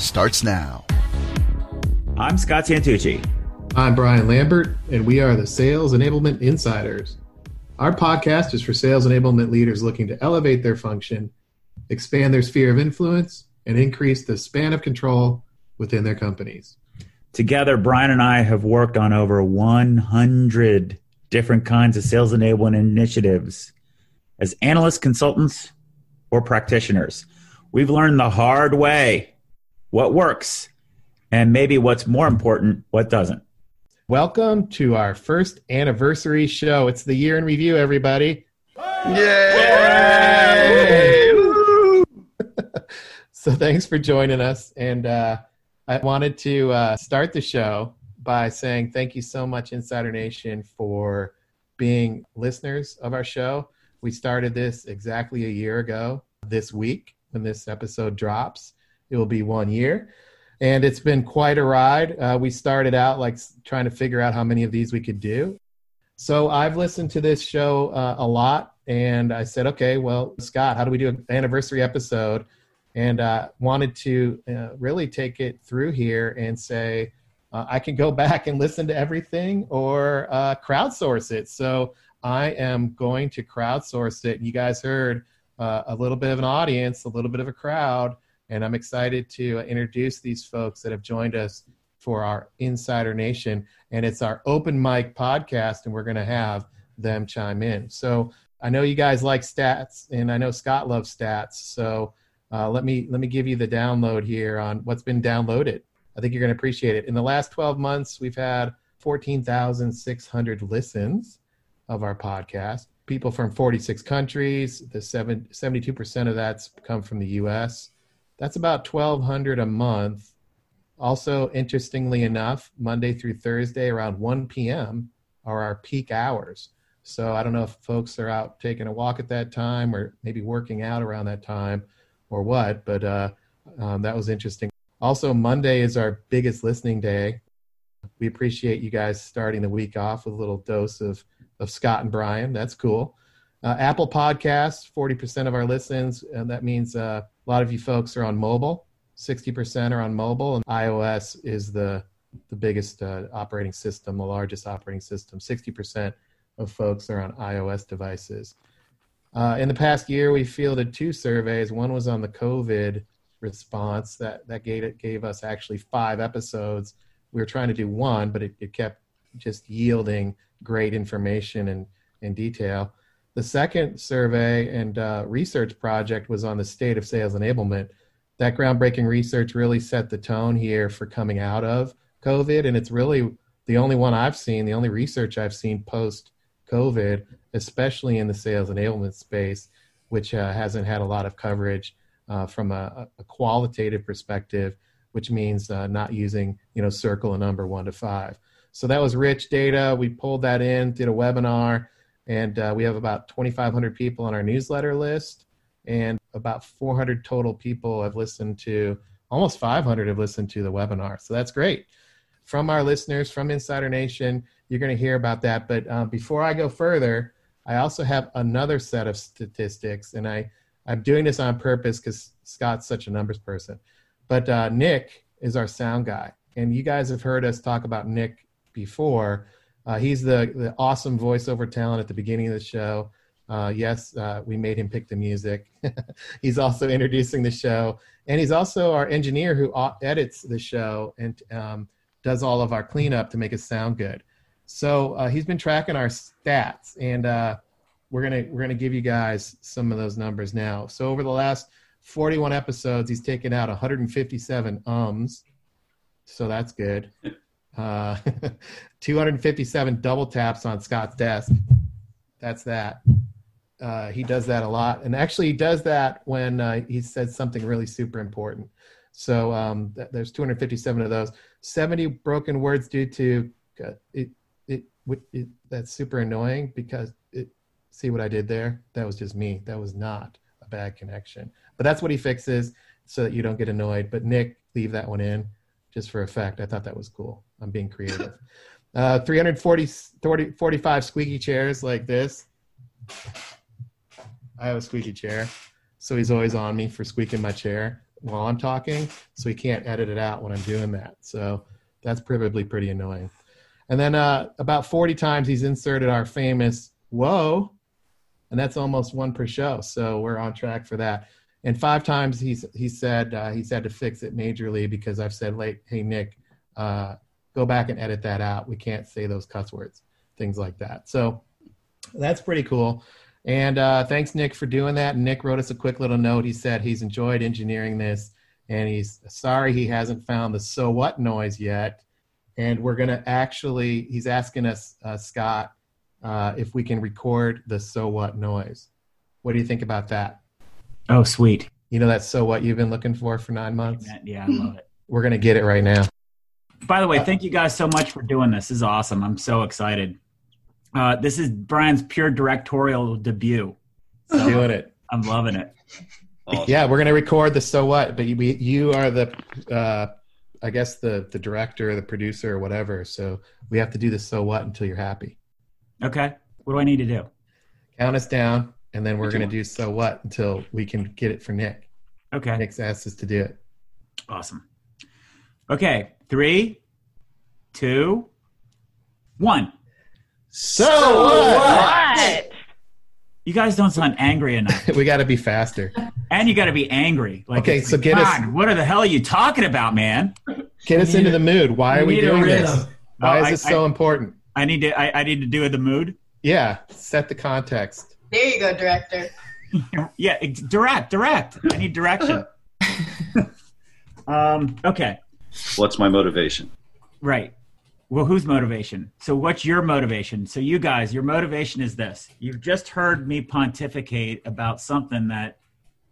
starts now. I'm Scott Santucci. I'm Brian Lambert, and we are the Sales Enablement Insiders. Our podcast is for sales enablement leaders looking to elevate their function, expand their sphere of influence, and increase the span of control within their companies. Together, Brian and I have worked on over 100 different kinds of sales enablement initiatives as analysts, consultants, or practitioners. We've learned the hard way what works and maybe what's more important, what doesn't. Welcome to our first anniversary show. It's the year in review, everybody. Yay! so thanks for joining us. And uh, I wanted to uh, start the show by saying thank you so much, Insider Nation, for being listeners of our show. We started this exactly a year ago this week when this episode drops. It will be one year. And it's been quite a ride. Uh, we started out like trying to figure out how many of these we could do. So I've listened to this show uh, a lot, and I said, okay, well, Scott, how do we do an anniversary episode? And uh, wanted to uh, really take it through here and say, uh, I can go back and listen to everything or uh, crowdsource it. So I am going to crowdsource it. You guys heard a little bit of an audience, a little bit of a crowd, and I'm excited to introduce these folks that have joined us for our Insider Nation. And it's our open mic podcast, and we're going to have them chime in. So I know you guys like stats, and I know Scott loves stats. So uh, let me let me give you the download here on what's been downloaded. I think you're going to appreciate it. In the last 12 months, we've had 14,600 listens of our podcast. People from 46 countries. The seven, 72% of that's come from the U.S. That's about 1,200 a month also, interestingly enough, Monday through Thursday around 1 p.m. are our peak hours. So I don't know if folks are out taking a walk at that time or maybe working out around that time or what, but uh, um, that was interesting. Also, Monday is our biggest listening day. We appreciate you guys starting the week off with a little dose of, of Scott and Brian. That's cool. Uh, Apple Podcasts, 40% of our listens, and that means uh, a lot of you folks are on mobile. 60% are on mobile, and iOS is the the biggest uh, operating system, the largest operating system. 60% of folks are on iOS devices. Uh, in the past year, we fielded two surveys. One was on the COVID response that that gave gave us actually five episodes. We were trying to do one, but it, it kept just yielding great information and, and detail. The second survey and uh, research project was on the state of sales enablement that groundbreaking research really set the tone here for coming out of COVID. And it's really the only one I've seen, the only research I've seen post COVID, especially in the sales enablement space, which uh, hasn't had a lot of coverage uh, from a, a, qualitative perspective, which means uh, not using, you know, circle a number one to five. So that was rich data. We pulled that in, did a webinar, and uh, we have about 2,500 people on our newsletter list and about 400 total people have listened to almost 500 have listened to the webinar. So that's great. From our listeners from insider nation you're going to hear about that. But um, before i go further i also have another set of statistics and i i'm doing this on purpose because scott's such a numbers person. But uh, nick is our sound guy and you guys have heard us talk about nick before uh, he's the, the awesome voiceover talent at the beginning of the show uh, yes, uh, we made him pick the music. he's also introducing the show, and he's also our engineer who edits the show and um, does all of our cleanup to make it sound good. So uh, he's been tracking our stats, and uh, we're gonna we're gonna give you guys some of those numbers now. So over the last 41 episodes, he's taken out 157 ums, so that's good. Uh, 257 double taps on Scott's desk. That's that. Uh, he does that a lot, and actually, he does that when uh, he says something really super important. So um, th- there's 257 of those. 70 broken words due to uh, it, it, it, it. That's super annoying because it. See what I did there? That was just me. That was not a bad connection. But that's what he fixes so that you don't get annoyed. But Nick, leave that one in just for effect. I thought that was cool. I'm being creative. Uh, 340, 40, 45 squeaky chairs like this. I have a squeaky chair. So he's always on me for squeaking my chair while I'm talking. So he can't edit it out when I'm doing that. So that's probably pretty annoying. And then uh, about 40 times he's inserted our famous whoa, and that's almost one per show. So we're on track for that. And five times he's he said uh, he's had to fix it majorly because I've said, like, hey Nick, uh, go back and edit that out. We can't say those cuss words, things like that. So that's pretty cool. And uh, thanks, Nick, for doing that. And Nick wrote us a quick little note. He said he's enjoyed engineering this, and he's sorry he hasn't found the so what noise yet. And we're to actually, he's asking us, uh, Scott, uh, if we can record the so what noise. What do you think about that? Oh, sweet. You know that's so what you've been looking for for nine months? Yeah, I love it. We're going to get it right now. By the way, thank you guys so much for doing this. This is awesome. I'm so excited. Uh, this is Brian's pure directorial debut. So Doing it. I'm loving it. Awesome. Yeah, we're gonna record the so what, but you, you are the, uh, I guess the the director, or the producer, or whatever. So we have to do the so what until you're happy. Okay. What do I need to do? Count us down, and then we're What do you gonna do so what until we can get it for Nick. Okay. Nick's asked us to do it. Awesome. Okay. Three, two, one. So, what? What? You guys don't sound angry enough. we got to be faster. And you got to be angry. Like, Okay, so like, get us- what are the hell are you talking about, man? Get us into a- the mood. Why are we doing this? Why Oh, is I- this so important? I need to. I, I need to do the mood. Yeah, set the context. There you go, director. Yeah, direct, direct. I need direction. um. Okay. What's my motivation? Right. Well, whose motivation? So, what's your motivation? So, you guys, your motivation is this. You've just heard me pontificate about something that,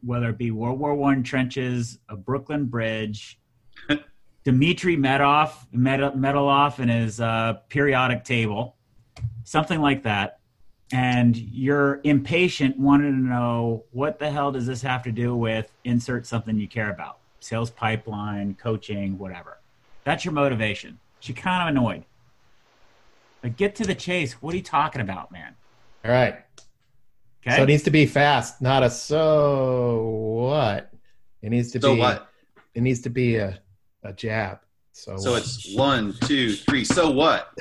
whether it be World War One trenches, a Brooklyn Bridge, Dmitry Medoff, Med- Medalov and his uh, periodic table, something like that, and you're impatient, wanting to know what the hell does this have to do with insert something you care about, sales pipeline, coaching, whatever. That's your motivation. She kind of annoyed. But get to the chase. What are you talking about, man? All right. Okay. So it needs to be fast, not a so what. It needs to So be. what? It needs to be a, a jab. So, So it's one, two, three. So what?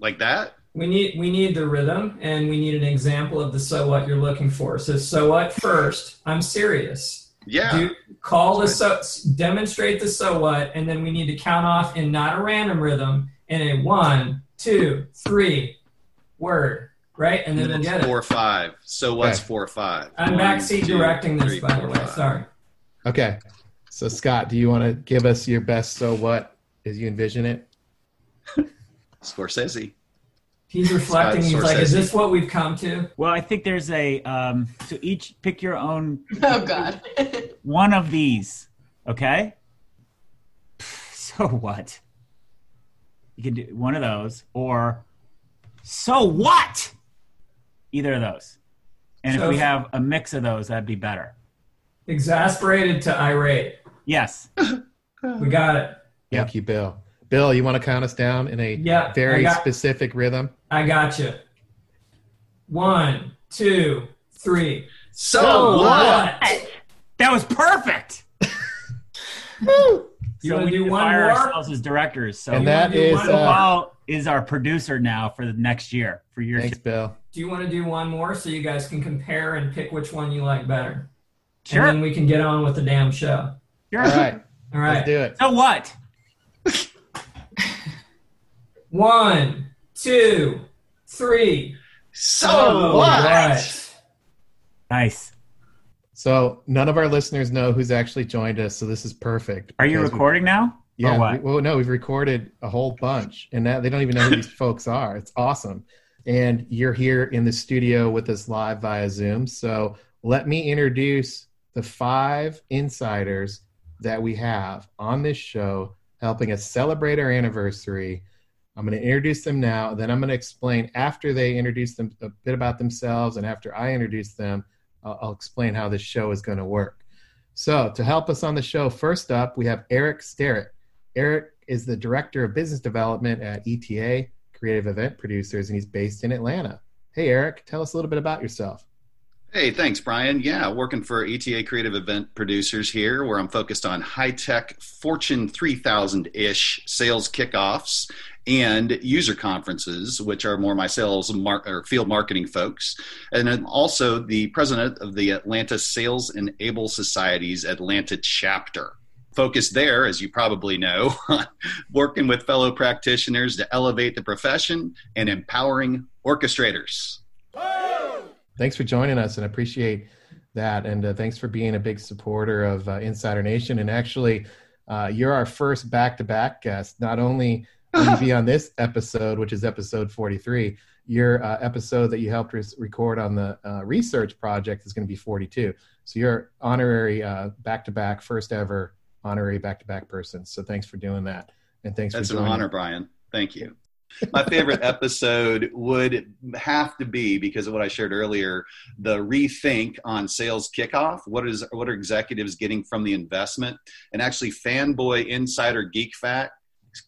Like that? We need we need the rhythm and we need an example of the so what you're looking for. So so what first? I'm serious. Yeah. Do call the so demonstrate the so what, and then we need to count off in not a random rhythm in a one, two, three word, right? And And then then we'll it's get four it. or five. So what's Okay. four or five? I'm One, backseat two, directing this, three, by the way. five. Sorry. okay. So Scott, do you want to give us your best so what as you envision it? Scorsese. He's reflecting. Scott He's like, "Is this what we've come to?" well, I think there's a. Um, so each pick your own Oh God. one of these. Okay. So what? You can do one of those, or so what? Either of those. And So if we have a mix of those, that'd be better. Exasperated to irate. Yes. We got it. Yep. Thank you, Bill. Bill, you want to count us down in a Yeah, very got- specific rhythm? I got you. One, two, three. So, what? That was perfect. You so wanna we do one fire more? ourselves as directors. So And You wanna that do is uh, Paul is our producer now for the next year for your thanks, Bill. Do you want to do one more so you guys can compare and pick which one you like better? sure. And then we can get on with the damn show. sure. All right, All let's do it. So what? One, two, three. So All what? right. Nice. So none of our listeners know who's actually joined us, so this is perfect. Are you because we- recording now? Yeah. What? we- well, no, we've recorded a whole bunch, and that they don't even know who these folks are. It's awesome, and you're here in the studio with us live via Zoom. So let me introduce the five insiders that we have on this show helping us celebrate our anniversary. I'm going to introduce them now. Then I'm going to explain after they introduce them a bit about themselves, and after I introduce them, I'll, I'll explain how this show is going to work. So, to help us on the show, first up, we have Eric Starrett. Eric is the Director of Business Development at ETA, Creative Event Producers, and he's based in Atlanta. Hey, Eric, tell us a little bit about yourself. Hey, thanks, Brian. Yeah, working for ETA Creative Event Producers here, where I'm focused on high tech Fortune 3000 ish sales kickoffs and user conferences, which are more my sales mar- or field marketing folks. And I'm also the president of the Atlanta Sales Enable Society's Atlanta chapter. Focused there, as you probably know, working with fellow practitioners to elevate the profession and empowering orchestrators. Thanks for joining us and appreciate that. And uh, thanks for being a big supporter of uh, Insider Nation. And actually, uh, you're our first back to back guest. Not only will you be on this episode, which is episode 43, your uh, episode that you helped record on the uh, research project is going to be 42. So you're honorary back to back, first ever honorary back to back person. So thanks for doing that. And thanks That's for an honor, Brian. Thank you my favorite episode would have to be because of what I shared earlier, the rethink on sales kickoff. What is what are executives getting from the investment? And actually, fanboy insider geek fact.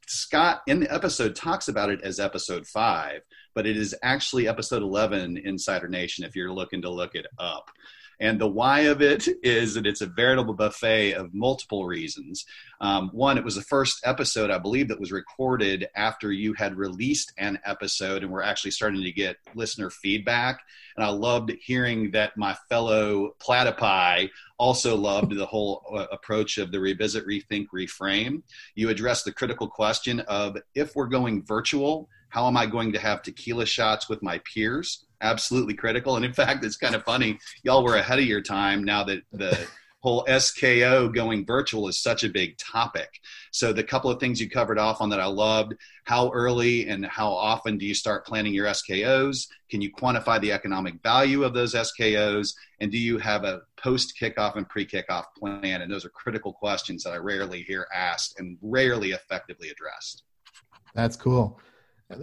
Scott in the episode talks about it as episode five, but it is actually episode 11 Insider Nation if you're looking to look it up. And the why of it is that it's a veritable buffet of multiple reasons. Um, one, it was the first episode, I believe, that was recorded after you had released an episode, and we're actually starting to get listener feedback. And I loved hearing that my fellow platypi also loved the whole uh, approach of the revisit, rethink, reframe. You addressed the critical question of if we're going virtual, how am I going to have tequila shots with my peers? absolutely critical. And in fact, it's kind of funny. Y'all were ahead of your time now that the whole SKO going virtual is such a big topic. So the couple of things you covered off on that I loved, how early and how often do you start planning your SKOs? Can you quantify the economic value of those SKOs? And do you have a post kickoff and pre kickoff plan? And those are critical questions that I rarely hear asked and rarely effectively addressed. That's cool.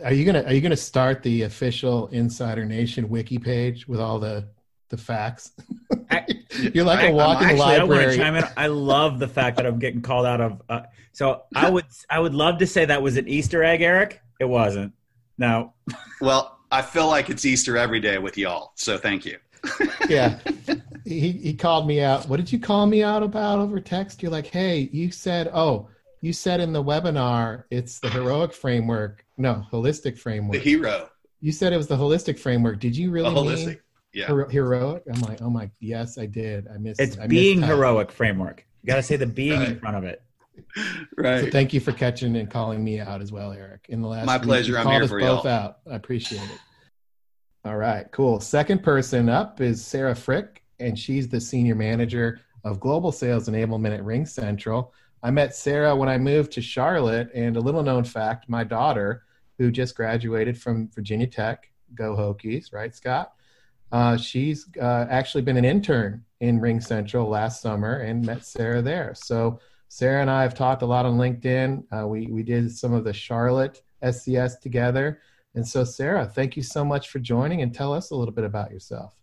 Are you gonna Are you gonna start the official Insider Nation wiki page with all the the facts? You're like I, a walking actually, library. I, chime in. I love the fact that I'm getting called out of. Uh, so I would I would love to say that was an Easter egg, Eric. It wasn't. No. well, I feel like it's Easter every day with y'all. So thank you. yeah. He he called me out. What did you call me out about over text? You're like, hey, you said, oh, you said in the webinar it's the heroic framework no holistic framework. The hero. You said it was the holistic framework. Did you really A holistic mean yeah. hero- heroic? I'm like oh my yes i did. I missed it's I being missed heroic framework. You got to say the being right. in front of it. Right. So thank you for catching and calling me out as well eric. In the last my week, pleasure. i'm here for you both out. I appreciate it. All right cool. Second person up is sarah fricke and she's the senior manager of global sales enablement at RingCentral I met Sarah when I moved to Charlotte, and a little known fact my daughter, who just graduated from Virginia Tech, go Hokies, right, Scott? Uh, she's uh, actually been an intern in Ring Central last summer and met Sarah there. So Sarah and I have talked a lot on LinkedIn. Uh, we we did some of the Charlotte SES together, and so Sarah, thank you so much for joining and tell us a little bit about yourself.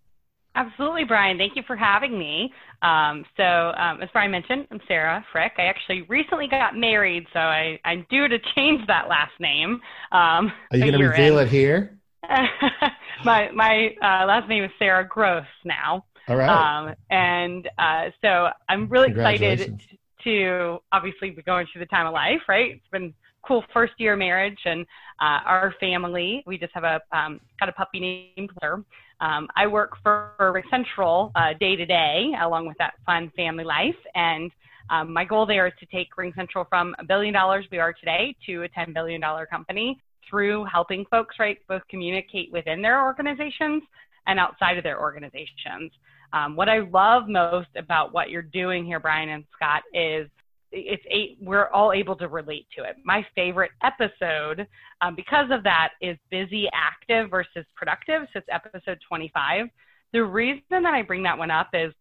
Absolutely, Brian. Thank you for having me. Um, so, um, as Brian mentioned, I'm Sarah Fricke. I actually recently got married, so I, I'm due to change that last name. Um, Are you going to reveal in. it here? my my uh, last name is Sarah Gross now. All right. Um, and uh, so I'm really excited to obviously be going through the time of life, right? It's been cool first year marriage and uh, our family. We just have a um, got a puppy named Blair. Um, I work for RingCentral uh, day to day, along with that fun family life. And um, my goal there is to take RingCentral from a billion dollars we are today to a $10 billion company through helping folks, right, both communicate within their organizations and outside of their organizations. Um, what I love most about what you're doing here, Brian and Scott, is it's eight, we're all able to relate to it. My favorite episode, um, because of that, is busy active versus productive. So it's episode 25. The reason that I bring that one up is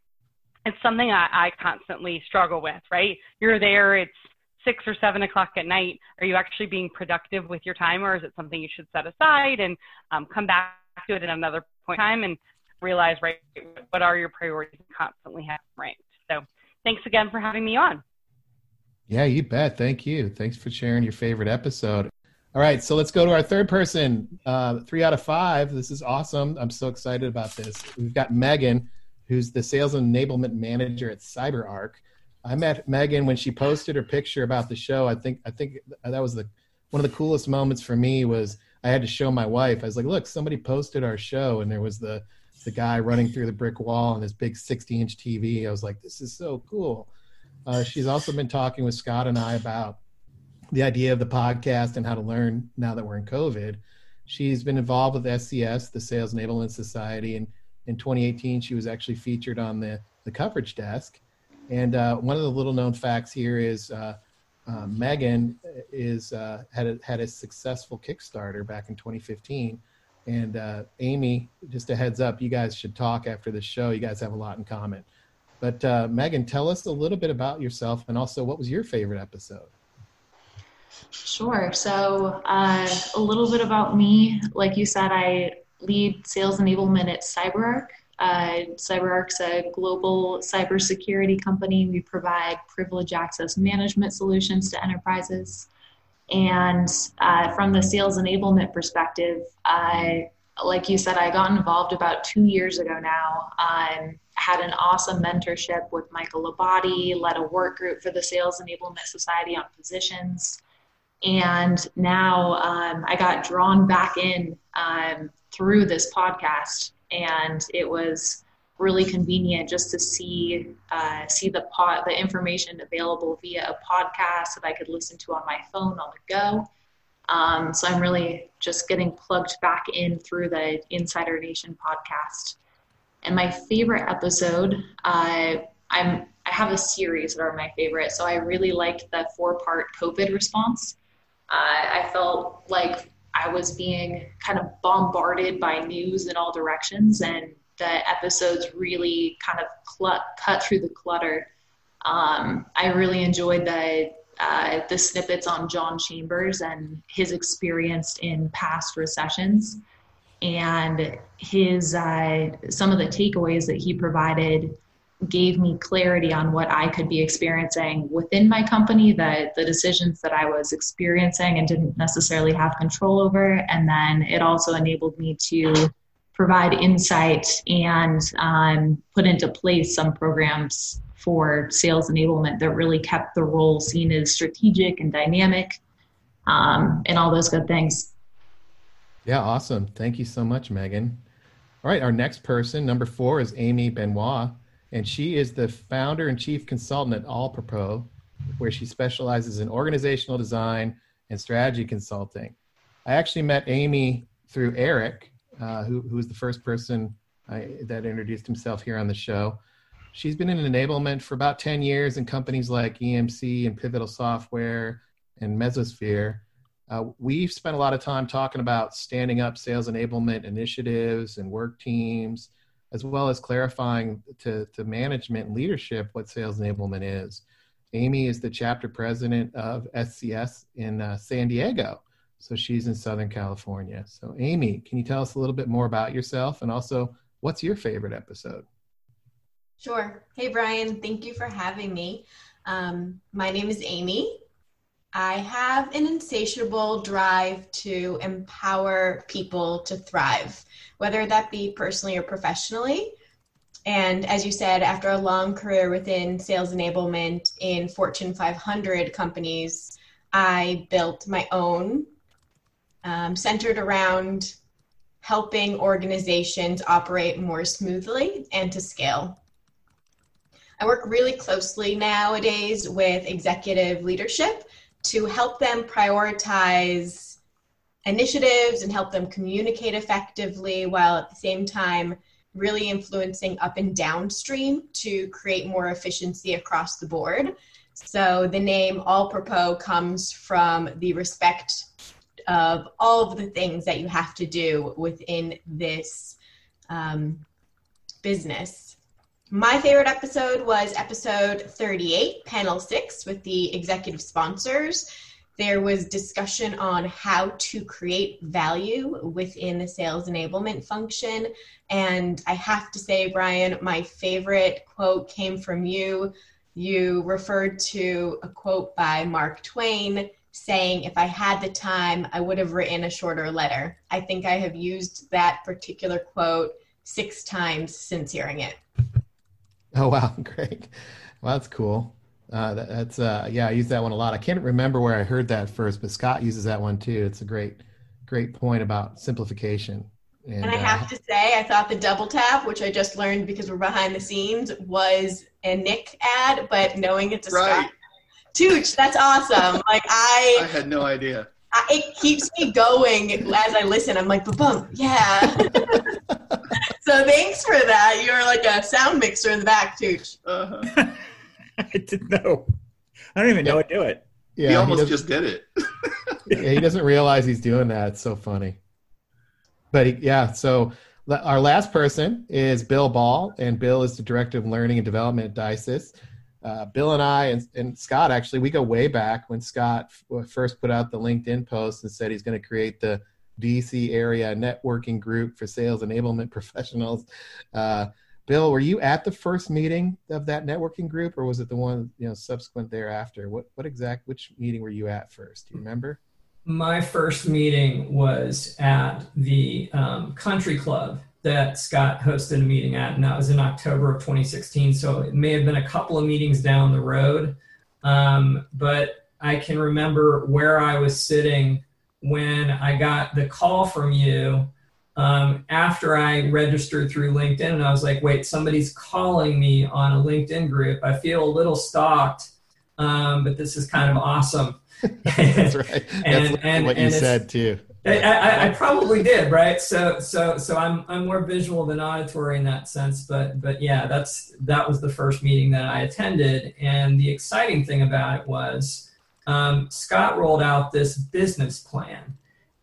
it's something I, I constantly struggle with, right? You're there, it's six or seven o'clock at night. Are you actually being productive with your time, or is it something you should set aside and um, come back to it at another point in time and realize, right, what are your priorities and constantly have ranked? So thanks again for having me on. Yeah, you bet. Thank you. Thanks for sharing your favorite episode. All right, so let's go to our third person. Uh, three out of five. This is awesome. I'm so excited about this. We've got Meagan, who's the sales enablement manager at CyberArk. I met Meagan when she posted her picture about the show. I think I think that was the one of the coolest moments for me was I had to show my wife. I was like, "Look, somebody posted our show," and there was the the guy running through the brick wall and his big 60 inch TV. I was like, "This is so cool." Uh, she's also been talking with Scott and I about the idea of the podcast and how to learn now that we're in COVID. She's been involved with SES, the Sales Enablement Society, and in 2018 she was actually featured on the the coverage desk. And uh, one of the little known facts here is uh, uh, Meagan is uh, had a, had a successful Kickstarter back in 2015. And uh, Amy, just a heads up, you guys should talk after the show. You guys have a lot in common. But uh, Meagan, tell us a little bit about yourself and also what was your favorite episode? Sure. So, uh, a little bit about me. Like you said, I lead sales enablement at CyberArk. Uh, CyberArk's a global cybersecurity company. We provide privilege access management solutions to enterprises. And uh, from the sales enablement perspective, I, like you said, I got involved about two years ago now. Um, had an awesome mentorship with Michael Labate, led a work group for the Sales Enablement Society on positions. And now um, I got drawn back in um, through this podcast and it was really convenient just to see uh, see the pod the information available via a podcast that I could listen to on my phone on the go. Um, so I'm really just getting plugged back in through the Insider Nation podcast. And my favorite episode, uh, I'm I have a series that are my favorite. So I really liked the four part COVID response. Uh, I felt like I was being kind of bombarded by news in all directions, and the episodes really kind of cl- cut through the clutter. Um, I really enjoyed the uh, the snippets on John Chambers and his experience in past recessions, and his uh, some of the takeaways that he provided gave me clarity on what I could be experiencing within my company, the, the decisions that I was experiencing and didn't necessarily have control over. And then it also enabled me to provide insight and um, put into place some programs for sales enablement that really kept the role seen as strategic and dynamic um, and all those good things. Yeah, awesome. Thank you so much, Meagan. All right, our next person, number four, is Amy Benoit and she is the founder and chief consultant at Allpropos, where she specializes in organizational design and strategy consulting. I actually met Amy through Eric, uh, who, who was the first person I, that introduced himself here on the show. She's been in enablement for about 10 years in companies like EMC and Pivotal Software and Mesosphere. Uh, we've spent a lot of time talking about standing up sales enablement initiatives and work teams as well as clarifying to, to management and leadership what sales enablement is. Amy is the chapter president of SES in uh, San Diego. So she's in Southern California. So, Amy, can you tell us a little bit more about yourself and also what's your favorite episode? Sure. Hey, Brian, thank you for having me. Um, my name is Amy. I have an insatiable drive to empower people to thrive, whether that be personally or professionally. And as you said, after a long career within sales enablement in Fortune 500 companies, I built my own um, centered around helping organizations operate more smoothly and to scale. I work really closely nowadays with executive leadership to help them prioritize initiatives and help them communicate effectively while at the same time really influencing up and downstream to create more efficiency across the board. So the name Allpropos comes from the respect of all of the things that you have to do within this um, business. My favorite episode was episode 38, panel six, with the executive sponsors. There was discussion on how to create value within the sales enablement function. And I have to say, Brian, my favorite quote came from you. You referred to a quote by Mark Twain saying, If I had the time, I would have written a shorter letter. I think I have used that particular quote six times since hearing it. Oh, wow. Great. Well, that's cool. Uh, that, that's uh, yeah, I use that one a lot. I can't remember where I heard that first, but Scott uses that one too. It's a great, great point about simplification. And, and I have uh, to say, I thought the double tap, which I just learned because we're behind the scenes, was a Nick ad, but knowing it's a right. Scott, Tooch, that's awesome. like I, I had no idea. I, it keeps me going as I listen. I'm like, boom, yeah. So thanks for that. You're like a sound mixer in the back, too. Uh-huh. I didn't know. I don't even know how to do it. Yeah, he almost he just did it. yeah, he doesn't realize he's doing that. It's so funny. But he, yeah, so our last person is Bill Ball, and Bill is the director of learning and development at DISYS. Uh, Bill and I and, and, Scott actually we go way back when Scott f- first put out the LinkedIn post and said he's going to create the DC area networking group for sales enablement professionals. Uh, Bill, were you at the first meeting of that networking group, or was it the one you know subsequent thereafter? What what exact which meeting were you at first? Do you remember? My first meeting was at the um, country club that Scott hosted a meeting at, and that was in October of 2016. So it may have been a couple of meetings down the road, um, but I can remember where I was sitting when I got the call from you um, after I registered through LinkedIn, and I was like, wait, somebody's calling me on a LinkedIn group. I feel a little stalked, um, but this is kind of awesome. That's right. and, That's and, what you said too. I, I, I, probably did, right? So, so, so I'm I'm more visual than auditory in that sense, but but yeah, that's that was the first meeting that I attended, and the exciting thing about it was um, Scott rolled out this business plan.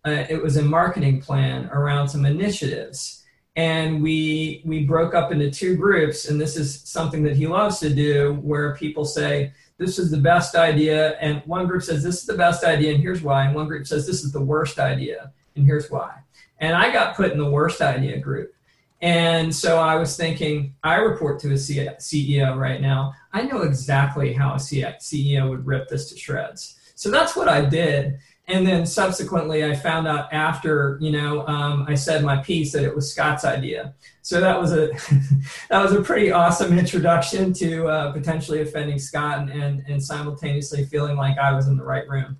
Uh, it was a marketing plan around some initiatives. And we we broke up into two groups and this is something that he loves to do where people say this is the best idea and one group says this is the best idea and here's why and one group says this is the worst idea and here's why. And i got put in the worst idea group and so i was thinking i report to a ceo right now. I know exactly how a ceo would rip this to shreds. So that's what i did. And then subsequently i found out after you know um, i said my piece that it was scott's idea. So that was a that was a pretty awesome introduction to uh, potentially offending scott and, and, and simultaneously feeling like i was in the right room.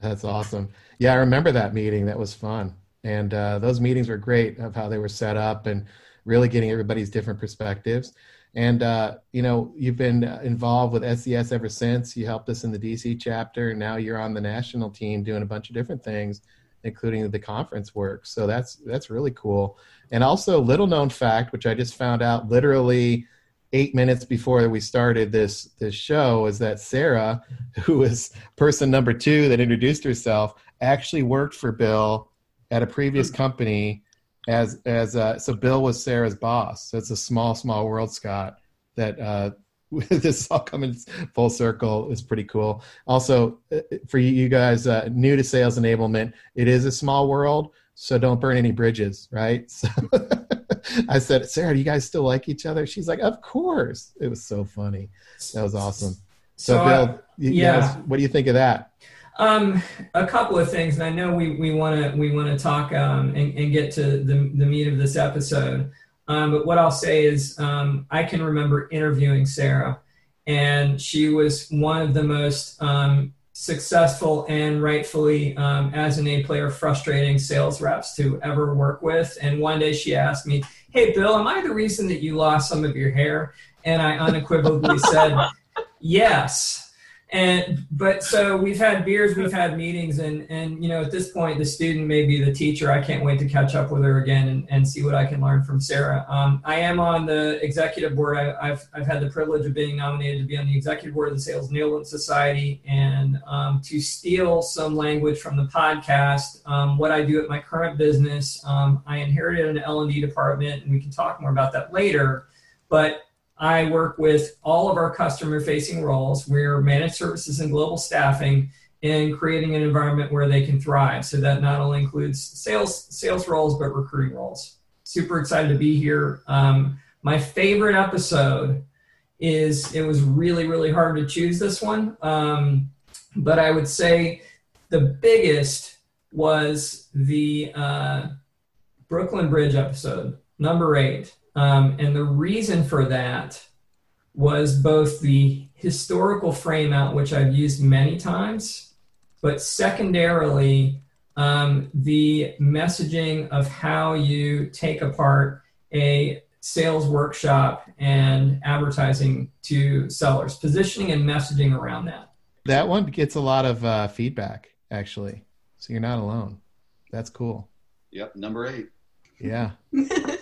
That's awesome. Yeah i remember that meeting. That was fun and uh, those meetings were great of how they were set up and really getting everybody's different perspectives and uh, you know, you've been involved with SES ever since. You helped us in the DC chapter, and now you're on the national team doing a bunch of different things, including the conference work. So that's that's really cool. And also, little known fact, which I just found out literally eight minutes before we started this this show, is that Sarah, who was person number two that introduced herself, actually worked for Bill at a previous company as as uh, so Bill was Sarah's boss. So it's a small small world, Scott. That uh, this all coming full circle is pretty cool. Also, uh, for you guys uh, new to sales enablement, it is a small world, so don't burn any bridges, right? So I said, Sarah, do you guys still like each other? She's like, of course. It was so funny. That was awesome. So, so Bill, I, yeah, guys, what do you think of that? Um, a couple of things, and I know we we want to we want to talk um, and, and, get to the the meat of this episode. Um, but what I'll say is, um, I can remember interviewing Sarah, and she was one of the most um, successful and rightfully, um, as an A player, frustrating sales reps to ever work with. And one day she asked me, "Hey, Bill, am I the reason that you lost some of your hair?" And I unequivocally said, "Yes." And but so we've had beers we've had meetings and and you know at this point the student may be the teacher. I can't wait to catch up with her again and, and see what i can learn from sarah. Um, i am on the executive board. I, have I've had the privilege of being nominated to be on the executive board of the sales enablement society and um, to steal some language from the podcast um, what i do at my current business. Um, i inherited an l&d department and we can talk more about that later. But I work with all of our customer facing roles. We're managed services and global staffing in creating an environment where they can thrive. So that not only includes sales sales roles but recruiting roles. Super excited to be here. Um, my favorite episode is it was really really hard to choose this one, um, but I would say the biggest was the uh, Brooklyn Bridge episode, number eight. Um, and the reason for that was both the historical frame out, which I've used many times, but secondarily, um, the messaging of how you take apart a sales workshop and advertising to sellers, positioning and messaging around that. That one gets a lot of uh, feedback, actually. So you're not alone. That's cool. Yep, number eight. Yeah.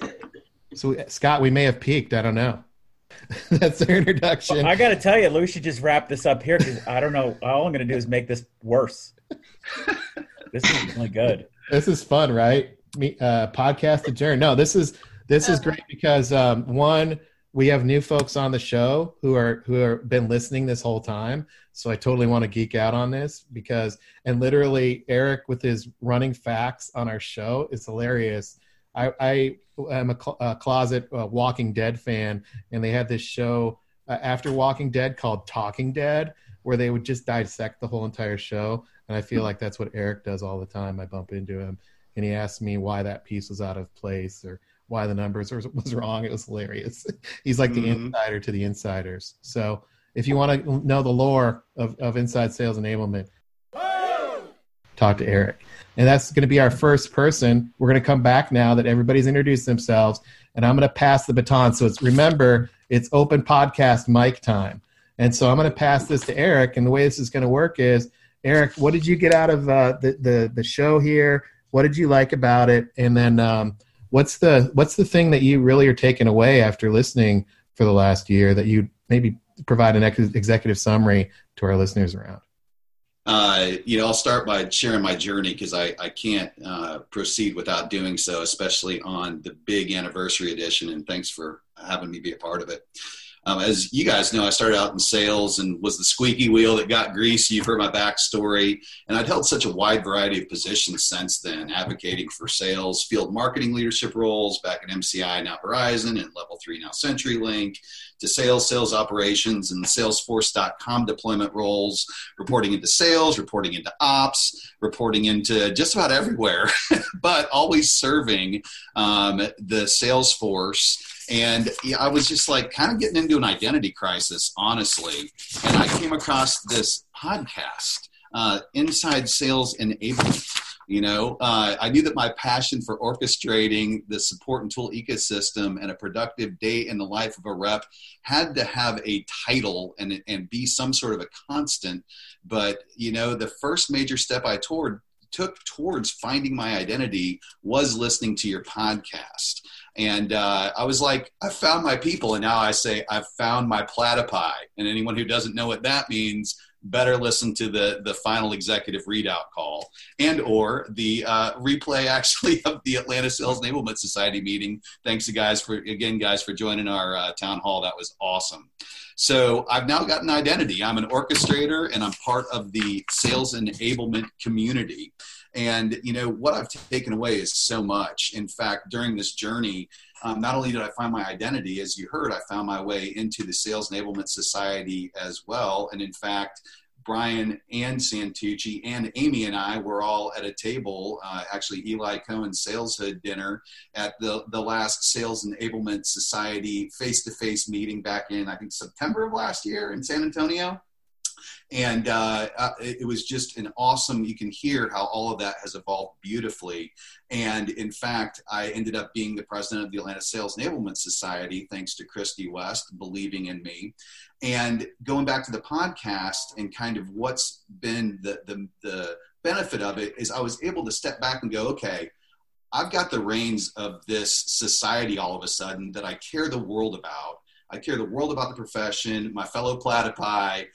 so Scott, we may have peaked. I don't know. That's their introduction. Well, I got to tell you, Lou should just wrap this up here because I don't know. All I'm going to do is make this worse. this is really good. This is fun, right? Me, uh, podcast adjourned. No, this is this is great because um, one, we have new folks on the show who are who are been listening this whole time. So I totally want to geek out on this because and literally Eric with his running facts on our show is hilarious. I, I am a, cl- a closet uh, Walking Dead fan, and they had this show uh, after Walking Dead called Talking Dead, where they would just dissect the whole entire show. And I feel like that's what Eric does all the time. I bump into him, and he asks me why that piece was out of place or why the numbers was wrong. It was hilarious. He's like the mm-hmm. insider to the insiders. So if you want to know the lore of, of inside sales enablement, talk to Eric. And that's going to be our first person. We're going to come back now that everybody's introduced themselves, and I'm going to pass the baton. So it's remember, it's open podcast mic time. And so I'm going to pass this to Eric. And the way this is going to work is, Eric, what did you get out of uh, the, the the show here? What did you like about it? And then um, what's the what's the thing that you really are taking away after listening for the last year that you maybe provide an ex- executive summary to our listeners around? Uh, you know, I'll start by sharing my journey because I, I can't uh, proceed without doing so, especially on the big anniversary edition. And thanks for having me be a part of it. Um, as you guys know, I started out in sales and was the squeaky wheel that got greasy. You've heard my backstory. And I'd held such a wide variety of positions since then, advocating for sales, field marketing leadership roles back at MCI, now Verizon, and level three, now CenturyLink, to sales, sales operations, and Salesforce.com deployment roles, reporting into sales, reporting into ops, reporting into just about everywhere, but always serving um, the Salesforce and I was just like kind of getting into an identity crisis, honestly. And I came across this podcast, uh, Inside Sales Enablement. You know, uh, I knew that my passion for orchestrating the support and tool ecosystem and a productive day in the life of a rep had to have a title and, and be some sort of a constant. But, you know, the first major step I toward, took towards finding my identity was listening to your podcast. And uh, I was like, I found my people. And now I say, I've found my platypi. And anyone who doesn't know what that means, better listen to the, the final executive readout call and or the uh, replay actually of the Atlanta Sales Enablement Society meeting. Thanks to guys for, again, guys for joining our uh, town hall. That was awesome. So I've now got an identity. I'm an orchestrator and I'm part of the sales enablement community. And you know what I've taken away is so much. In fact, during this journey, um, not only did I find my identity, as you heard, I found my way into the Sales Enablement Society as well. And in fact, Brian and Santucci and Amy and I were all at a table, uh, actually Elay Cohen SalesHood dinner at the, the last Sales Enablement Society face-to-face meeting back in, I think, September of last year in San Antonio and uh, uh it was just an awesome you can hear how all of that has evolved beautifully and in fact i ended up being the president of the atlanta sales enablement society thanks to christy west believing in me and going back to the podcast and kind of what's been the, the, the benefit of it is i was able to step back and go okay I've got the reins of this society all of a sudden that I care the world about. I care the world about the profession, my fellow platypi,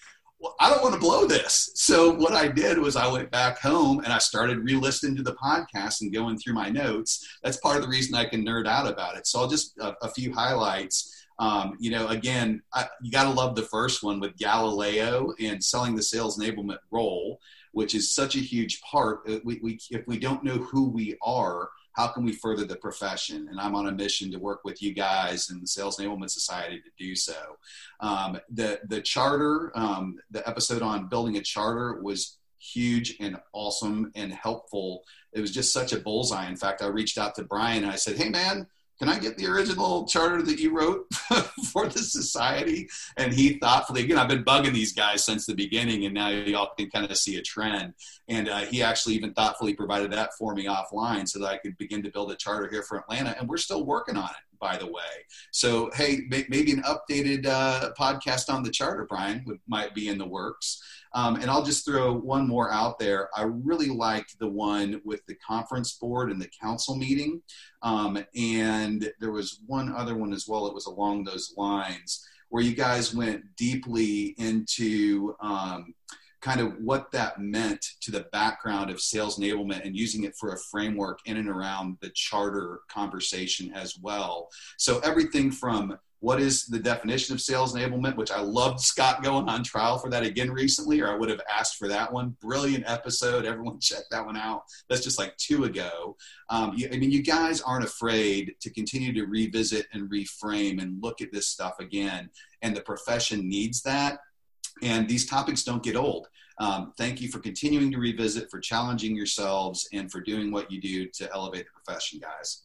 well, I don't want to blow this. So what I did was I went back home and I started re-listening to the podcast and going through my notes. That's part of the reason I can nerd out about it. So I'll just a, a few highlights. Um, you know, again, I, you got to love the first one with Galileo and selling the sales enablement role, which is such a huge part. Uh, we, we, if we don't know who we are, how can we further the profession? And I'm on a mission to work with you guys and the Sales Enablement Society to do so. Um, the the charter, um, the episode on building a charter was huge and awesome and helpful. It was just such a bullseye. In fact, I reached out to Brian and I said, "Hey, man." Can I get the original charter that you wrote for the society? And he thoughtfully, again, I've been bugging these guys since the beginning, and now y'all can kind of see a trend. And uh, he actually even thoughtfully provided that for me offline so that I could begin to build a charter here for Atlanta. And we're still working on it, by the way. So, hey, maybe an updated uh, podcast on the charter, Brian, would, might be in the works. Um, and I'll just throw one more out there. I really liked the one with the conference board and the council meeting. Um, and there was one other one as well. It was along those lines where you guys went deeply into um, kind of what that meant to the background of sales enablement and using it for a framework in and around the charter conversation as well. So everything from what is the definition of sales enablement, which I loved Scott going on trial for that again recently, or I would have asked for that one. Brilliant episode. Everyone check that one out. That's just like two ago. Um, you, I mean, you guys aren't afraid to continue to revisit and reframe and look at this stuff again. And the profession needs that. And these topics don't get old. Um, thank you for continuing to revisit, for challenging yourselves, and for doing what you do to elevate the profession, guys.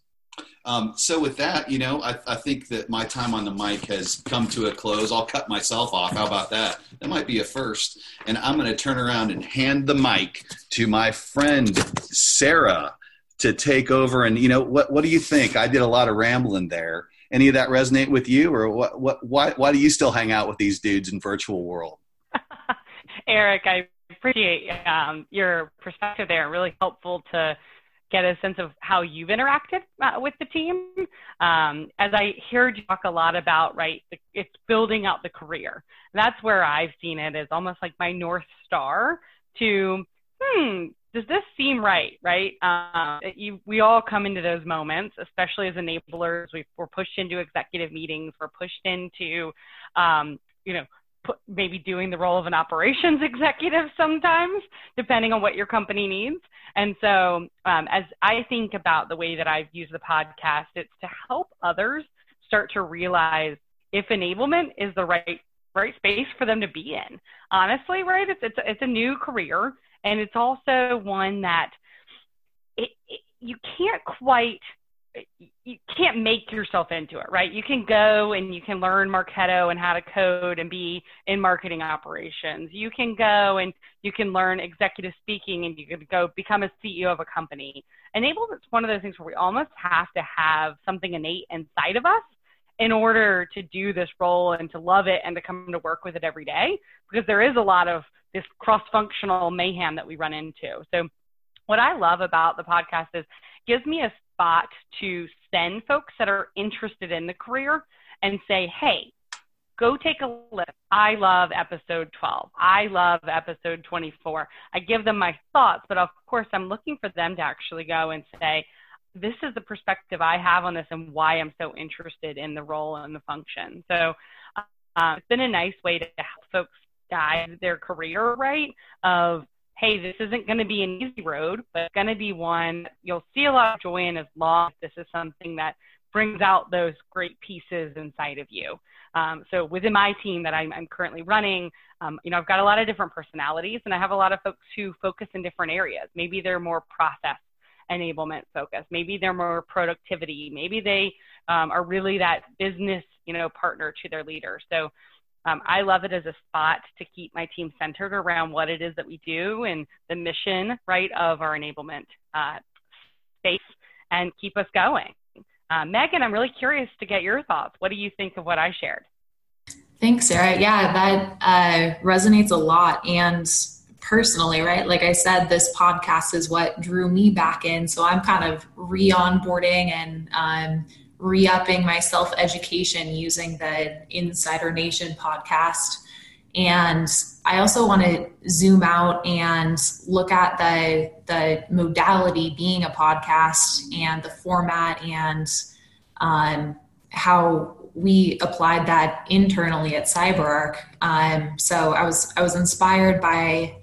Um, so with that, you know, I, I, think that my time on the mic has come to a close. I'll cut myself off. How about that? That might be a first. And I'm going to turn around and hand the mic to my friend Sarah to take over. And you know, what what do you think? I did a lot of rambling there. Any of that resonate with you, or what? What? Why? Why do you still hang out with these dudes in virtual world? Erich, I appreciate um, your perspective there. Really helpful to get a sense of how you've interacted uh, with the team. Um, as I heard you talk a lot about, right, it's building out the career. That's where I've seen it as almost like my North Star to, hmm, does this seem right, right? Uh, you, we all come into those moments, especially as enablers. We, are pushed into executive meetings. We're pushed into, um, you know, put, maybe doing the role of an operations executive sometimes, depending on what your company needs. And so, um, as I think about the way that I've used the podcast, it's to help others start to realize if enablement is the right right space for them to be in. Honestly, right? It's it's it's a new career, and it's also one that it, it you can't quite you can't make yourself into it, right? You can go and you can learn Marketo and how to code and be in marketing operations. You can go and you can learn executive speaking and you can go become a CEO of a company. Enable it's one of those things where we almost have to have something innate inside of us in order to do this role and to love it and to come to work with it every day because there is a lot of this cross-functional mayhem that we run into. So what I love about the podcast is gives me a spot to send folks that are interested in the career and say, hey, go take a look. I love episode 12. I love episode 24. I give them my thoughts, but of course, I'm looking for them to actually go and say, this is the perspective I have on this and why I'm so interested in the role and the function. So uh, it's been a nice way to help folks guide their career right of hey, this isn't going to be an easy road, but it's going to be one you'll see a lot of joy in as long as this is something that brings out those great pieces inside of you. Um, so within my team that I'm, I'm currently running, um, you know, I've got a lot of different personalities and I have a lot of folks who focus in different areas. Maybe they're more process enablement focused. Maybe they're more productivity. Maybe they um, are really that business, you know, partner to their leader. So um, I love it as a spot to keep my team centered around what it is that we do and the mission, right, of our enablement uh, space and keep us going. Uh, Meagan, I'm really curious to get your thoughts. What do you think of what I shared? Thanks, Sarah. Yeah, that uh, resonates a lot. And personally, right, like I said, this podcast is what drew me back in. So I'm kind of re onboarding and um, re-upping my self-education using the insider nation podcast and i also want to zoom out and look at the the modality being a podcast and the format and um, how we applied that internally at CyberArk. Um, so I was I was inspired by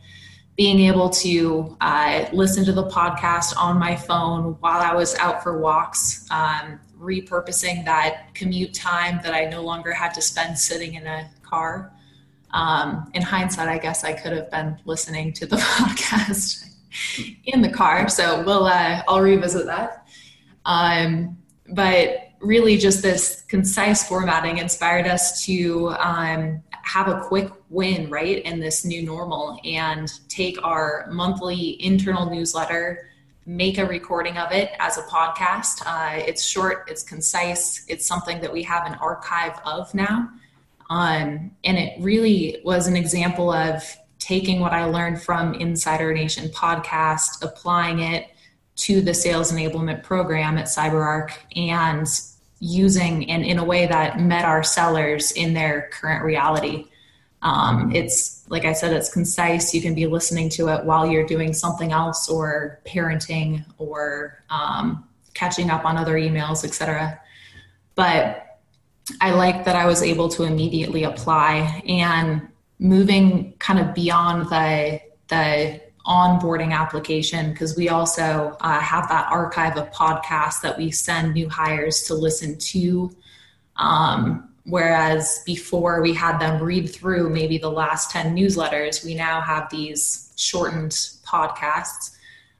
being able to uh, listen to the podcast on my phone while I was out for walks, um, repurposing that commute time that I no longer had to spend sitting in a car. Um, in hindsight, I guess I could have been listening to the podcast in the car. So we'll uh, I'll revisit that. Um, but really, just this concise formatting inspired us to um, have a quick win, right, in this new normal, and take our monthly internal newsletter, make a recording of it as a podcast. Uh, it's short, it's concise, it's something that we have an archive of now. Um, and it really was an example of taking what I learned from Insider Nation podcast, applying it to the sales enablement program at CyberArk, and using and in a way that met our sellers in their current reality. Um, it's like I said, it's concise. You can be listening to it while you're doing something else, or parenting, or um, catching up on other emails, etc. But I like that I was able to immediately apply and moving kind of beyond the the onboarding application because we also uh, have that archive of podcasts that we send new hires to listen to um, whereas before we had them read through maybe the last 10 newsletters we now have these shortened podcasts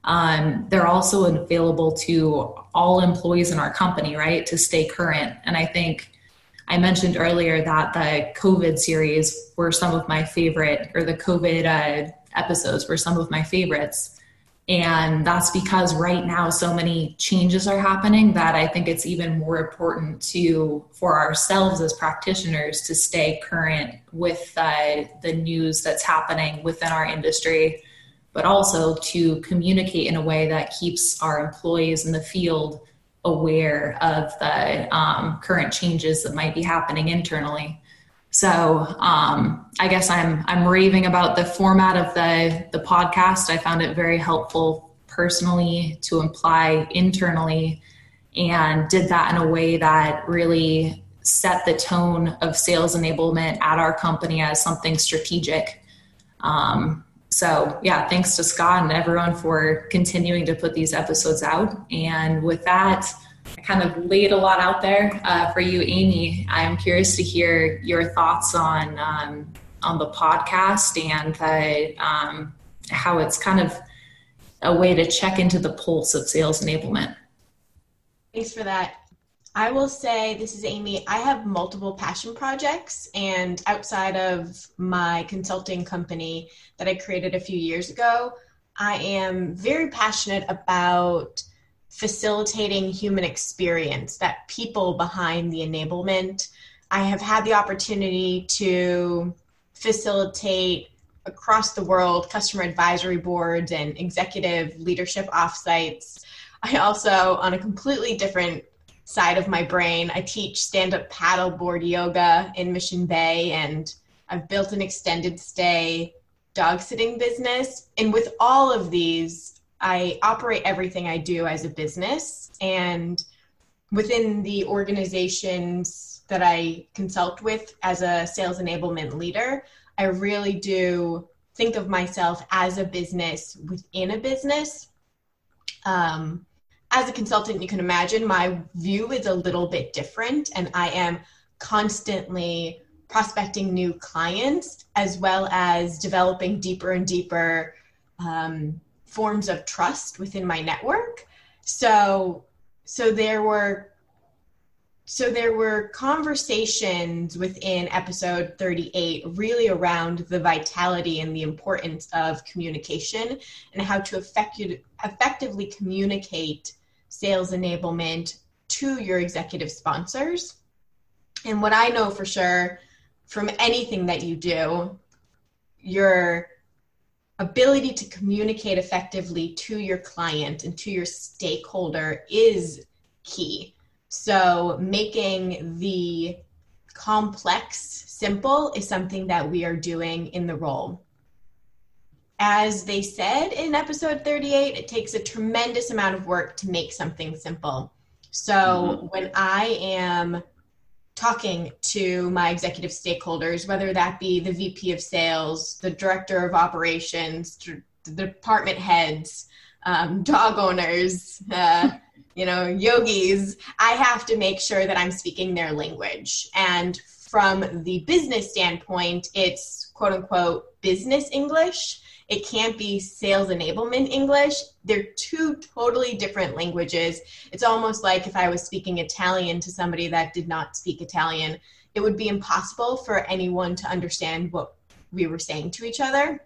um, they're also available to all employees in our company right to stay current and i think I mentioned earlier that the COVID series were some of my favorite, or the COVID uh, episodes were some of my favorites. And that's because right now so many changes are happening that I think it's even more important to for ourselves as practitioners to stay current with uh, the news that's happening within our industry, but also to communicate in a way that keeps our employees in the field aware of the um, current changes that might be happening internally. So um, I guess I'm I'm raving about the format of the the podcast. I found it very helpful personally to imply internally, and did that in a way that really set the tone of sales enablement at our company as something strategic. Um, so yeah thanks to scott and everyone for continuing to put these episodes out and with that i kind of laid a lot out there uh, for you amy i'm curious to hear your thoughts on um, on the podcast and the, um, how it's kind of a way to check into the pulse of sales enablement thanks for that I will say, this is Amy. I have multiple passion projects, and outside of my consulting company that I created a few years ago, I am very passionate about facilitating human experience, that people behind the enablement. I have had the opportunity to facilitate across the world customer advisory boards and executive leadership offsites. I also, on a completely different side of my brain. I teach stand up paddleboard yoga in Mission Bay, and I've built an extended stay dog sitting business. And with all of these, I operate everything I do as a business. And within the organizations that I consult with as a sales enablement leader, I really do think of myself as a business within a business. Um, as a consultant, you can imagine my view is a little bit different, and I am constantly prospecting new clients as well as developing deeper and deeper um, forms of trust within my network. So, so there were so there were conversations within episode 38 really around the vitality and the importance of communication and how to effect- effectively communicate sales enablement to your executive sponsors. And what I know for sure from anything that you do, your ability to communicate effectively to your client and to your stakeholder is key. So, making the complex simple is something that we are doing in the role as they said in episode 38, it takes a tremendous amount of work to make something simple. So mm-hmm. when I am talking to my executive stakeholders, whether that be the VP of sales, the director of operations, the department heads, um, dog owners, uh, you know, yogis, I have to make sure that I'm speaking their language. And from the business standpoint, it's quote unquote business English. It can't be sales enablement English. They're two totally different languages. It's almost like if I was speaking Italian to somebody that did not speak Italian, it would be impossible for anyone to understand what we were saying to each other.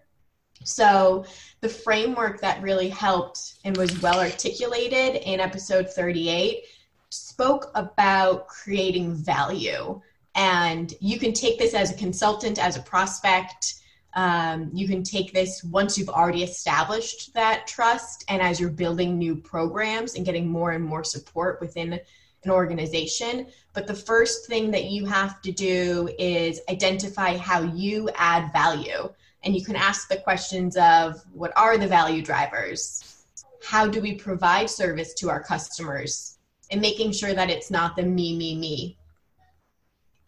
So, the framework that really helped and was well articulated in episode 38 spoke about creating value. And you can take this as a consultant, as a prospect. Um, you can take this once you've already established that trust and as you're building new programs and getting more and more support within an organization. But the first thing that you have to do is identify how you add value. And you can ask the questions of what are the value drivers? How do we provide service to our customers? And making sure that it's not the me me me.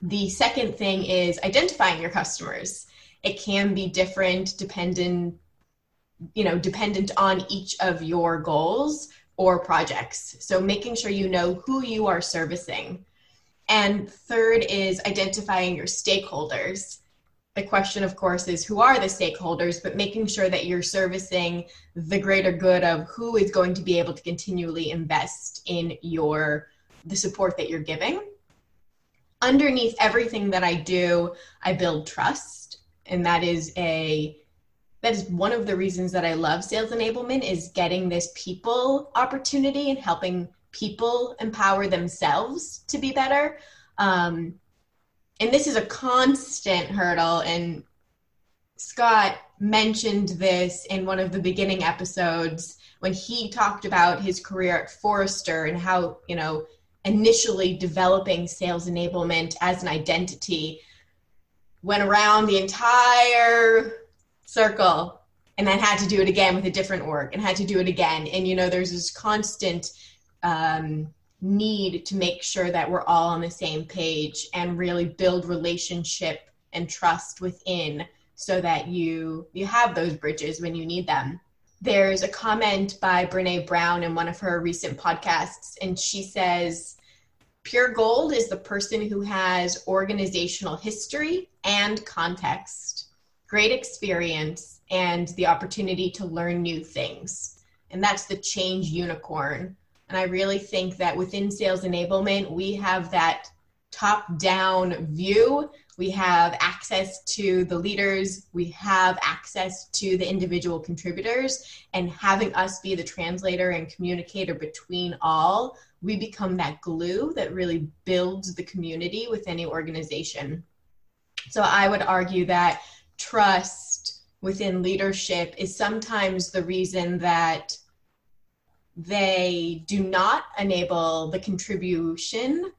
The second thing is identifying your customers it can be different dependent you know dependent on each of your goals or projects. So making sure you know who you are servicing. And third is identifying your stakeholders. The question, of course, is who are the stakeholders, but making sure that you're servicing the greater good of who is going to be able to continually invest in your the support that you're giving. Underneath everything that I do, I build trust, and that is a that is one of the reasons that I love sales enablement is getting this people opportunity and helping people empower themselves to be better. Um, and this is a constant hurdle and Scott mentioned this in one of the beginning episodes when he talked about his career at Forrester and how, you know, initially developing sales enablement as an identity went around the entire circle and then had to do it again with a different org and had to do it again. And, you know, there's this constant um, need to make sure that we're all on the same page and really build relationship and trust within so that you you have those bridges when you need them there's a comment by brene brown in one of her recent podcasts and she says pure gold is the person who has organizational history and context great experience and the opportunity to learn new things. And that's the change unicorn. And I really think that within sales enablement, we have that top down view. We have access to the leaders, we have access to the individual contributors, and having us be the translator and communicator between all, we become that glue that really builds the community within the organization. So I would argue that trust within leadership is sometimes the reason that they do not enable the contribution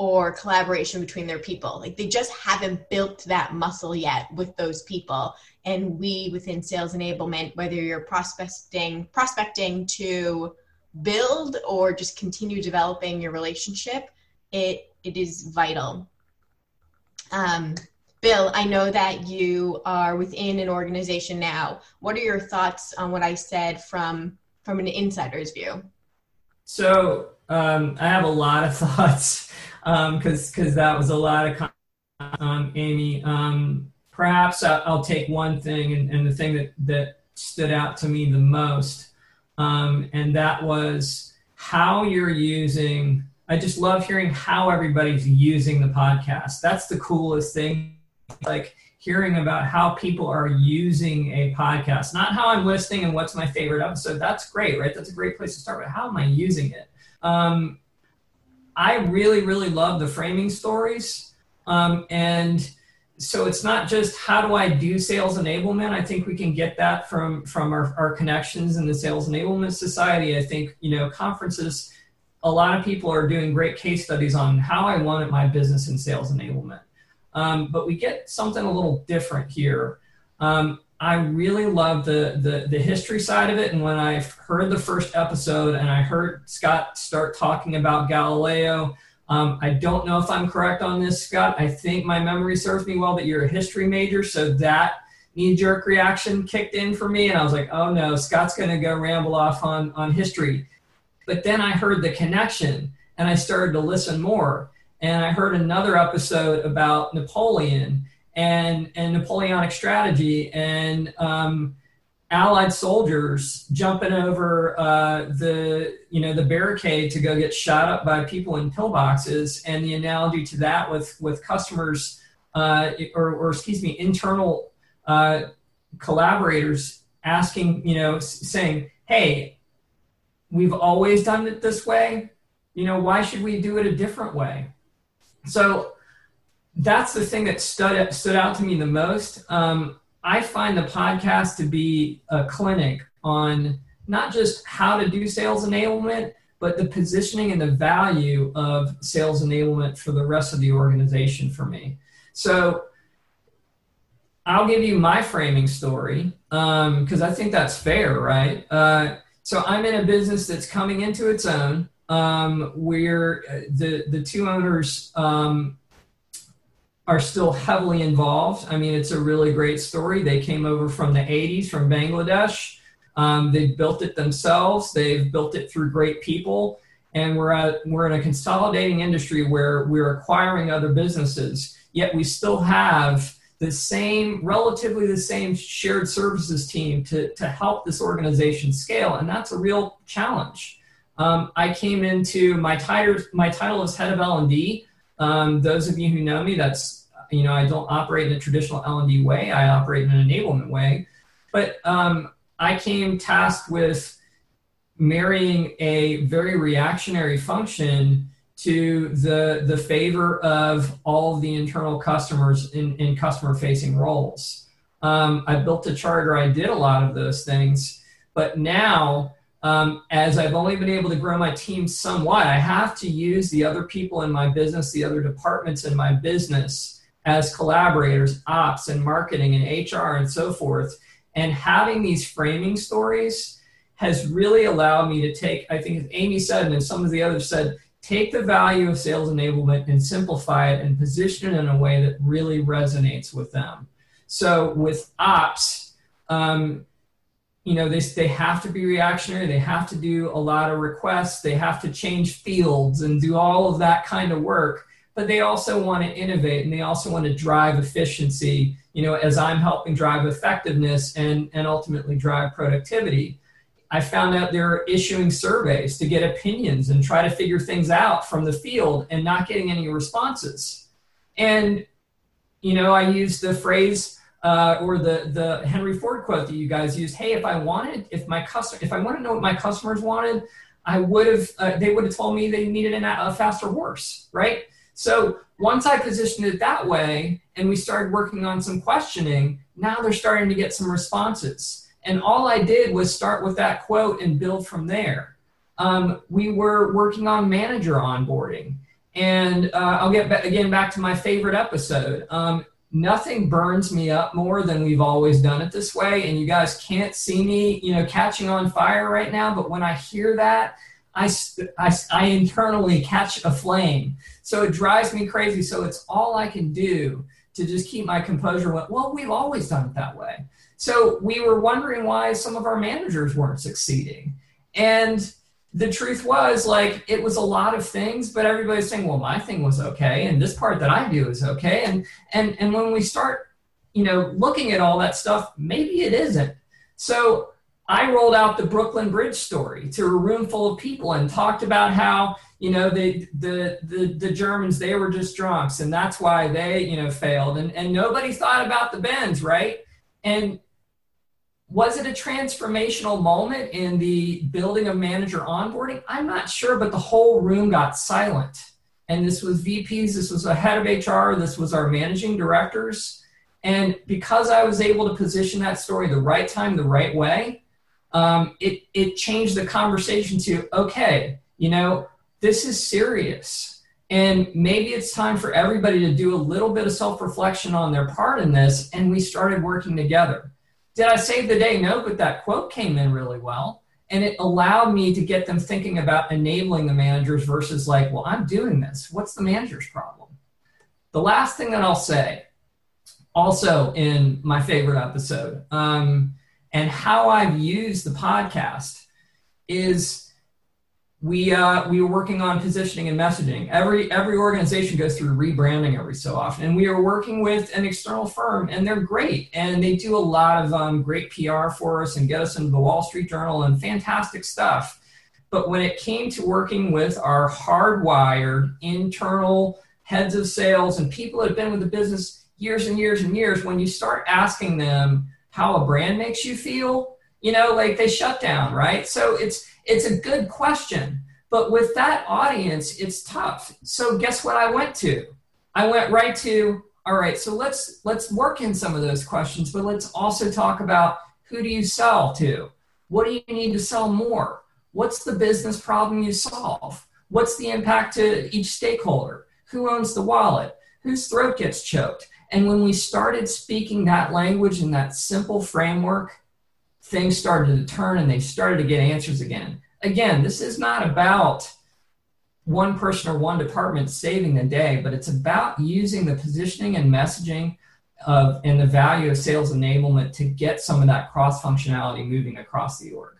or collaboration between their people. Like they just haven't built that muscle yet with those people. And we within sales enablement, whether you're prospecting, prospecting to build or just continue developing your relationship, it it is vital. Um, Bill, I know that you are within an organization now. What are your thoughts on what I said from from an insider's view? So um, I have a lot of thoughts because um, because that was a lot of um, Amy. Um, perhaps I'll take one thing and, and, the thing that that stood out to me the most, um, and that was how you're using. I just love hearing how everybody's using the podcast. That's the coolest thing. Like hearing about how people are using a podcast, not how I'm listening and what's my favorite episode. That's great, right? That's a great place to start. But how am I using it? Um, I really, really love the framing stories. Um, and so it's not just how do I do sales enablement. I think we can get that from from our, our connections in the Sales Enablement Society. I think you know conferences. A lot of people are doing great case studies on how I wanted my business in sales enablement. Um, but we get something a little different here. Um, I really love the, the, the history side of it, and when I heard the first episode and I heard Scott start talking about Galileo, Um, I don't know if I'm correct on this, Scott. I think my memory serves me well that you're a history major, so that knee jerk reaction kicked in for me, and I was like, oh no, Scott's going to go ramble off on on history. But then I heard the connection, and I started to listen more, and I heard another episode about Napoleon and and Napoleonic strategy and um, Allied soldiers jumping over uh, the you know the barricade to go get shot up by people in pillboxes, and the analogy to that with with customers uh, or, or excuse me internal uh, collaborators asking you know saying hey we've always done it this way. You know why should we do it a different way? So that's the thing that stood stood out to me the most um, I find the podcast to be a clinic on not just how to do sales enablement, but the positioning and the value of sales enablement for the rest of the organization for me. So I'll give you my framing story because um, I think that's fair, right? Uh, so I'm in a business that's coming into its own. Um, where uh, the the two owners um, are still heavily involved. I mean, it's a really great story. They came over from the 80s from Bangladesh. Um, they built it themselves. They've built it through great people. And we're, at, we're in a consolidating industry where we're acquiring other businesses, yet we still have the same, relatively the same shared services team to, to help this organization scale. And that's a real challenge. Um, I came into my title, my title is head of L&D. Um, those of you who know me, that's you know, I don't operate in a traditional L&D way. I operate in an enablement way. But um, I came tasked with marrying a very reactionary function to the the favor of all the internal customers in, in customer facing roles. Um, I built a charter. I did a lot of those things, but now um, as I've only been able to grow my team somewhat, I have to use the other people in my business, the other departments in my business as collaborators, ops and marketing and HR and so forth. And having these framing stories has really allowed me to take, I think, as Amy said, and some of the others said, take the value of sales enablement and simplify it and position it in a way that really resonates with them. So with ops, um, you know, they, they have to be reactionary. They have to do a lot of requests. They have to change fields and do all of that kind of work but they also want to innovate and they also want to drive efficiency, you know, as I'm helping drive effectiveness and, and ultimately drive productivity. I found out they're issuing surveys to get opinions and try to figure things out from the field and not getting any responses. And, you know, I used the phrase uh, or the, the Henry Ford quote that you guys used. Hey, if I wanted, if my customer, if I want to know what my customers wanted, I would have, uh, they would have told me they needed a faster horse, right? So once I positioned it that way and we started working on some questioning, now they're starting to get some responses. And all I did was start with that quote and build from there. Um, we were working on manager onboarding. And uh, I'll get again back to my favorite episode. Um, nothing burns me up more than we've always done it this way. And you guys can't see me, you know, catching on fire right now. But when I hear that, I, I, I internally catch a flame. So it drives me crazy. So it's all I can do to just keep my composure. Went, well, we've always done it that way. So we were wondering why some of our managers weren't succeeding. And the truth was like it was a lot of things but everybody's saying well my thing was okay and this part that i do is okay and and and when we start you know looking at all that stuff maybe it isn't so I rolled out the Brooklyn Bridge story to a room full of people and talked about how you know they the the the Germans they were just drunks and that's why they you know failed. And and nobody thought about the bends right? And was it a transformational moment in the building of manager onboarding? I'm not sure but the whole room got silent. And this was vps this was a head of hr this was our managing directors. And because i was able to position that story the right time the right way um, it, it changed the conversation to, okay, you know, this is serious. And maybe it's time for everybody to do a little bit of self reflection on their part in this. And we started working together. Did I save the day? No, but that quote came in really well. and it allowed me to get them thinking about enabling the managers versus like well i'm doing this what's the manager's problem the last thing that i'll say also in my favorite episode um, and how i've used the podcast is we uh, we were working on positioning and messaging. Every every organization goes through rebranding every so often, and we are working with an external firm, and they're great, and they do a lot of um, great PR for us and get us into the Wall Street Journal and fantastic stuff. But when it came to working with our hardwired internal heads of sales and people that have been with the business years and years and years, when you start asking them how a brand makes you feel, you know, like they shut down, right? So it's it's a good question, but with that audience, it's tough. So guess what I went to? I went right to all right, so let's let's work in some of those questions, but let's also talk about who do you sell to? What do you need to sell more? What's the business problem you solve? What's the impact to each stakeholder? Who owns the wallet? Whose throat gets choked? And when we started speaking that language in that simple framework, things started to turn and they started to get answers again. Again, this is not about one person or one department saving the day, but it's about using the positioning and messaging of and the value of sales enablement to get some of that cross functionality moving across the org.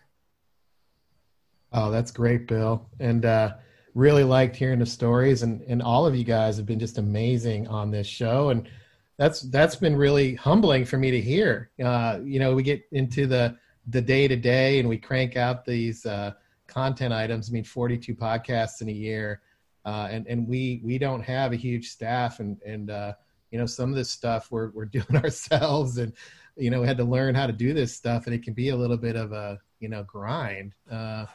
Oh, that's great, Bill. And uh, really liked hearing the stories and, and all of you guys have been just amazing on this show. And that's that's been really humbling for me to hear. Uh, you know, we get into the the day to day, and we crank out these uh, content items. I mean, forty two podcasts in a year, uh, and and we we don't have a huge staff, and and uh, you know some of this stuff we're we're doing ourselves, and you know we had to learn how to do this stuff, and it can be a little bit of a you know grind. Uh,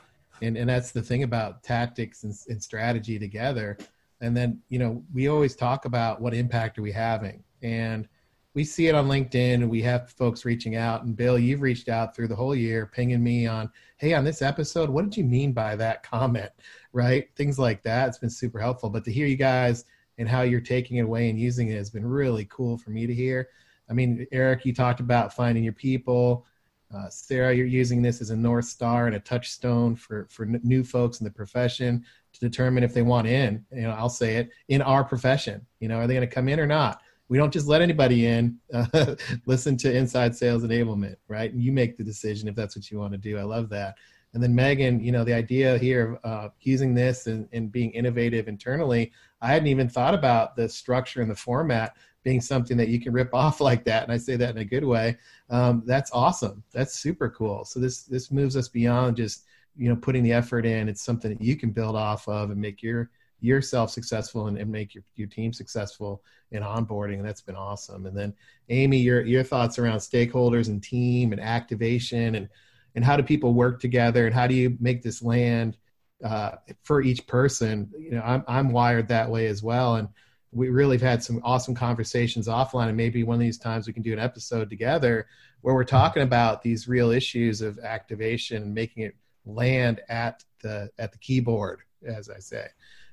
and and that's the thing about tactics and, and strategy together. And then you know we always talk about what impact are we having and we see it on LinkedIn and we have folks reaching out. And Bill, you've reached out through the whole year, pinging me on, hey, on this episode, what did you mean by that comment? Right? Things like that. It's been super helpful. But to hear you guys and how you're taking it away and using it has been really cool for me to hear. I mean, Erich, you talked about finding your people. Uh, Sarah, you're using this as a north star and a touchstone for for n- new folks in the profession to determine if they want in. You know, I'll say it in our profession. You know, are they going to come in or not? We don't just let anybody in. Uh, listen to Inside Sales Enablement, right? And you make the decision if that's what you want to do. I love that. And then Meagan, you know, the idea here of uh, using this and, and being innovative internally, I hadn't even thought about the structure and the format being something that you can rip off like that. And I say that in a good way. Um, that's awesome. That's super cool. So this this moves us beyond just you know putting the effort in. It's something that you can build off of and make your yourself successful and, and make your, your team successful in onboarding and that's been awesome. And then amy your your thoughts around stakeholders and team and activation and and how do people work together and how do you make this land uh, for each person? You know I'm, I'm wired that way as well and we really have had some awesome conversations offline and maybe one of these times we can do an episode together where we're talking about these real issues of activation and making it land at the at the keyboard as i say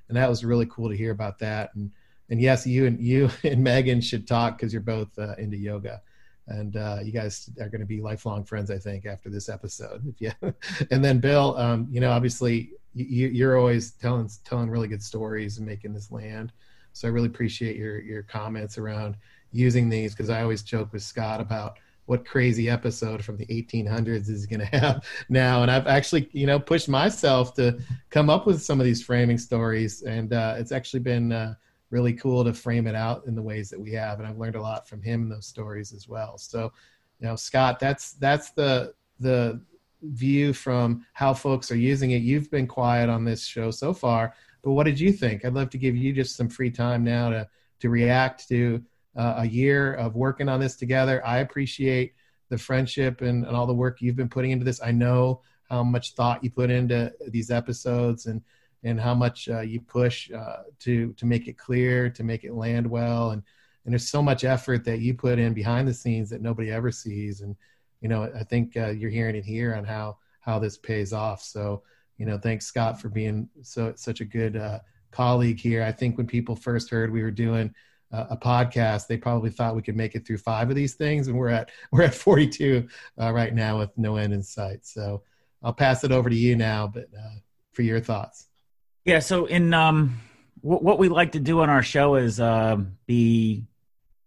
and that was really cool to hear about that. And and yes, you and you and Meagan should talk because you're both uh, into yoga, and uh, you guys are going to be lifelong friends, I think, after this episode. Yeah. and then Bill, um, you know, obviously you, you're always telling telling really good stories and making this land. So I really appreciate your your comments around using these because I always joke with Scott about what crazy episode from the 1800s is going to have now. And i've actually you know pushed myself to come up with some of these framing stories and uh, it's actually been uh, really cool to frame it out in the ways that we have and i've learned a lot from him in those stories as well. So you know scott that's that's the the view from how folks are using it. You've been quiet on this show so far but what did you think? I'd love to give you just some free time now to to react to uh, a year of working on this together. I appreciate the friendship and, and all the work you've been putting into this. I know how much thought you put into these episodes and and how much uh, you push uh, to to make it clear, to make it land well, and and there's so much effort that you put in behind the scenes that nobody ever sees. And you know, I think uh, you're hearing it here on how how this pays off. So you know, thanks Scott for being so such a good uh, colleague here. I think when people first heard we were doing a podcast, they probably thought we could make it through five of these things, and we're at we're at 42 uh, right now with no end in sight. So I'll pass it over to you now, but uh, for your thoughts. Yeah. So in um, w- what we like to do on our show is uh, be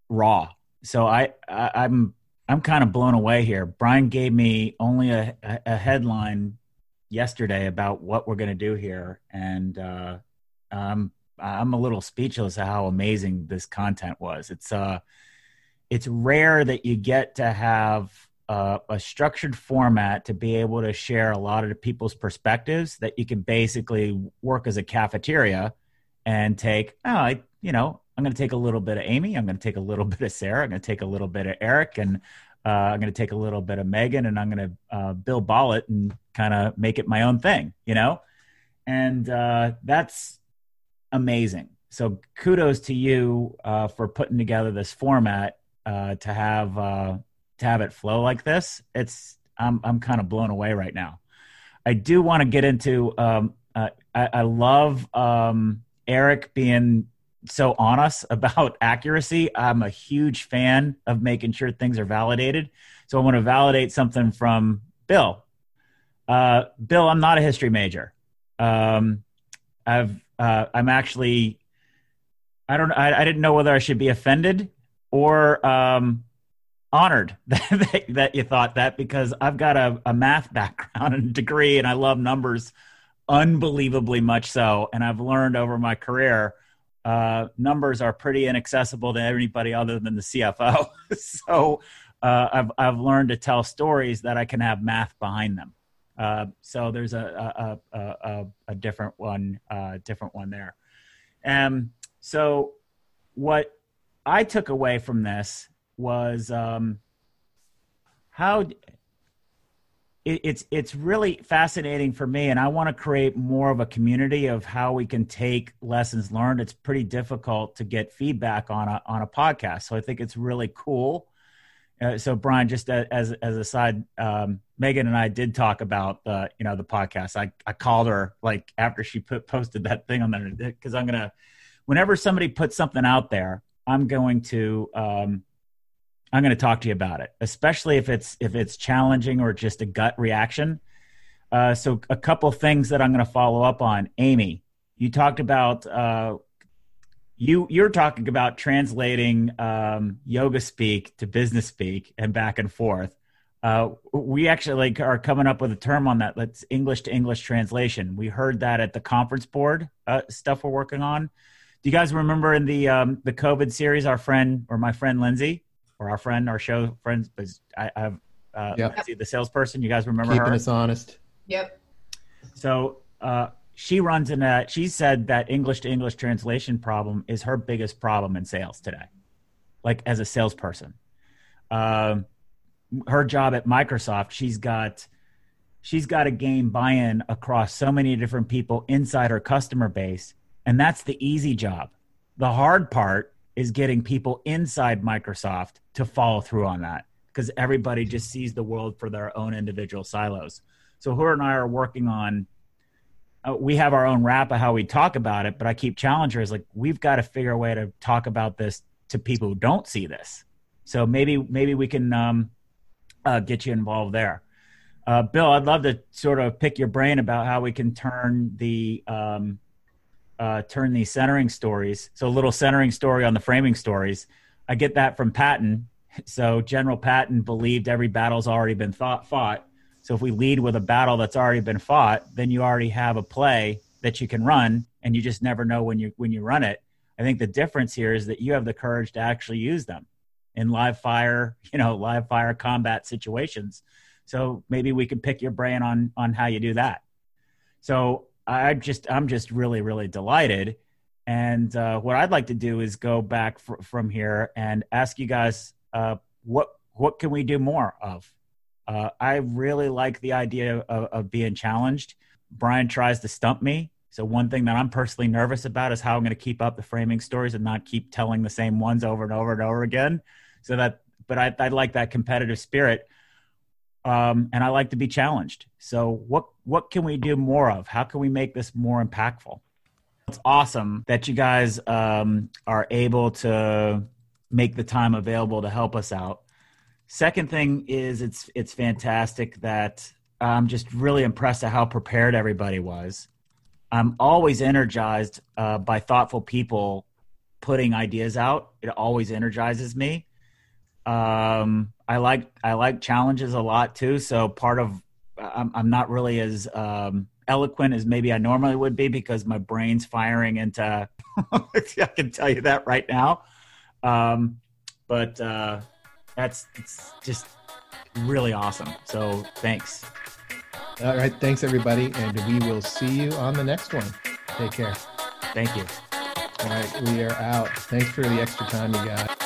raw. So I, I I'm I'm kind of blown away here. Brian gave me only a, a headline yesterday about what we're going to do here, and uh, I'm I'm a little speechless at how amazing this content was. It's uh, it's rare that you get to have uh, a structured format to be able to share a lot of people's perspectives that you can basically work as a cafeteria and take. Oh, I, you know, I'm going to take a little bit of Amy. I'm going to take a little bit of Sarah. I'm going to take a little bit of Erich, and uh, I'm going to take a little bit of Meagan, and I'm going to uh, Bill Ballot and kind of make it my own thing, you know. And uh, that's amazing. So kudos to you uh, for putting together this format uh, to have uh, to have it flow like this. It's I'm I'm kind of blown away right now. I do want to get into. Um, I, I love um, Erich being so honest about accuracy. I'm a huge fan of making sure things are validated. So I want to validate something from Bill. Uh, Bill, I'm not a history major. Um, I've uh, I'm actually I don't I, I didn't know whether I should be offended or um, honored that, that you thought that because I've got a, a math background and degree and I love numbers unbelievably much so. And I've learned over my career uh, numbers are pretty inaccessible to anybody other than the CFO. so uh, I've I've learned to tell stories that I can have math behind them. Uh, so there's a a, a, a different one uh, different one there. And so what I took away from this was um, how it, it's it's really fascinating for me, and I want to create more of a community of how we can take lessons learned. It's pretty difficult to get feedback on a on a podcast, so I think it's really cool. Uh, so Brian, just as as a side, um, Meagan and I did talk about the you know the podcast. I I called her like after she put posted that thing on there because I'm gonna whenever somebody puts something out there, I'm going to um, I'm going to talk to you about it, especially if it's if it's challenging or just a gut reaction. Uh, so a couple things that I'm going to follow up on. Amy, you talked about uh, you you're talking about translating um, yoga speak to business speak and back and forth. Uh, we actually like are coming up with a term on that. That's English to English translation. We heard that at the conference board uh, stuff we're working on. Do you guys remember in the um, the COVID series, our friend or my friend Lindsay? or our friend, our show friends, because I, I have uh, yep. the salesperson. You guys remember Keeping her? us honest. Yep. So uh, she runs in that. She said that English to English translation problem is her biggest problem in sales today, like as a salesperson. Um, her job at Microsoft, she's got she's got a game buy-in across so many different people inside her customer base, and that's the easy job. The hard part is getting people inside Microsoft to follow through on that because everybody just sees the world for their own individual silos. So her and I are working on. Uh, we have our own wrap of how we talk about it, but I keep challenging is like we've got to figure a way to talk about this to people who don't see this. So maybe maybe we can um, uh, get you involved there. Uh, Bill, I'd love to sort of pick your brain about how we can turn the um, uh, turn these centering stories. So a little centering story on the framing stories. I get that from Patton. So General Patton believed every battle's already been thought, fought. So if we lead with a battle that's already been fought, then you already have a play that you can run, and you just never know when you when you run it. I think the difference here is that you have the courage to actually use them in live fire, you know, live fire combat situations. So maybe we can pick your brain on on how you do that. So I just I'm just really really delighted. And uh, what I'd like to do is go back fr- from here and ask you guys uh, what what can we do more of. Uh, I really like the idea of, of, being challenged. Brian tries to stump me. So one thing that I'm personally nervous about is how I'm going to keep up the framing stories and not keep telling the same ones over and over and over again. So that, but I, I like that competitive spirit um, and I like to be challenged. So what what can we do more of? How can we make this more impactful? It's awesome that you guys um, are able to make the time available to help us out. Second thing is it's it's fantastic that I'm just really impressed at how prepared everybody was. I'm always energized uh, by thoughtful people putting ideas out. It always energizes me. Um, I like I like challenges a lot too. So part of I'm, I'm not really as um, eloquent as maybe I normally would be because my brain's firing into. I can tell you that right now. Um, but uh, that's it's just really awesome. So thanks. All right. Thanks, everybody. And we will see you on the next one. Take care. Thank you. All right. We are out. Thanks for the extra time you got.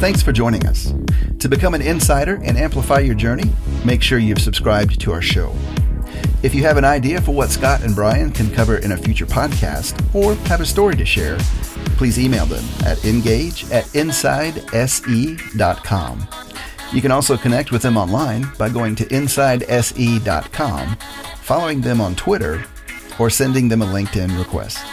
Thanks for joining us. To become an insider and amplify your journey, make sure you've subscribed to our show. If you have an idea for what Scott and Brian can cover in a future podcast or have a story to share, please email them at engage at insidese.com. You can also connect with them online by going to insidese.com, following them on Twitter, or sending them a LinkedIn request.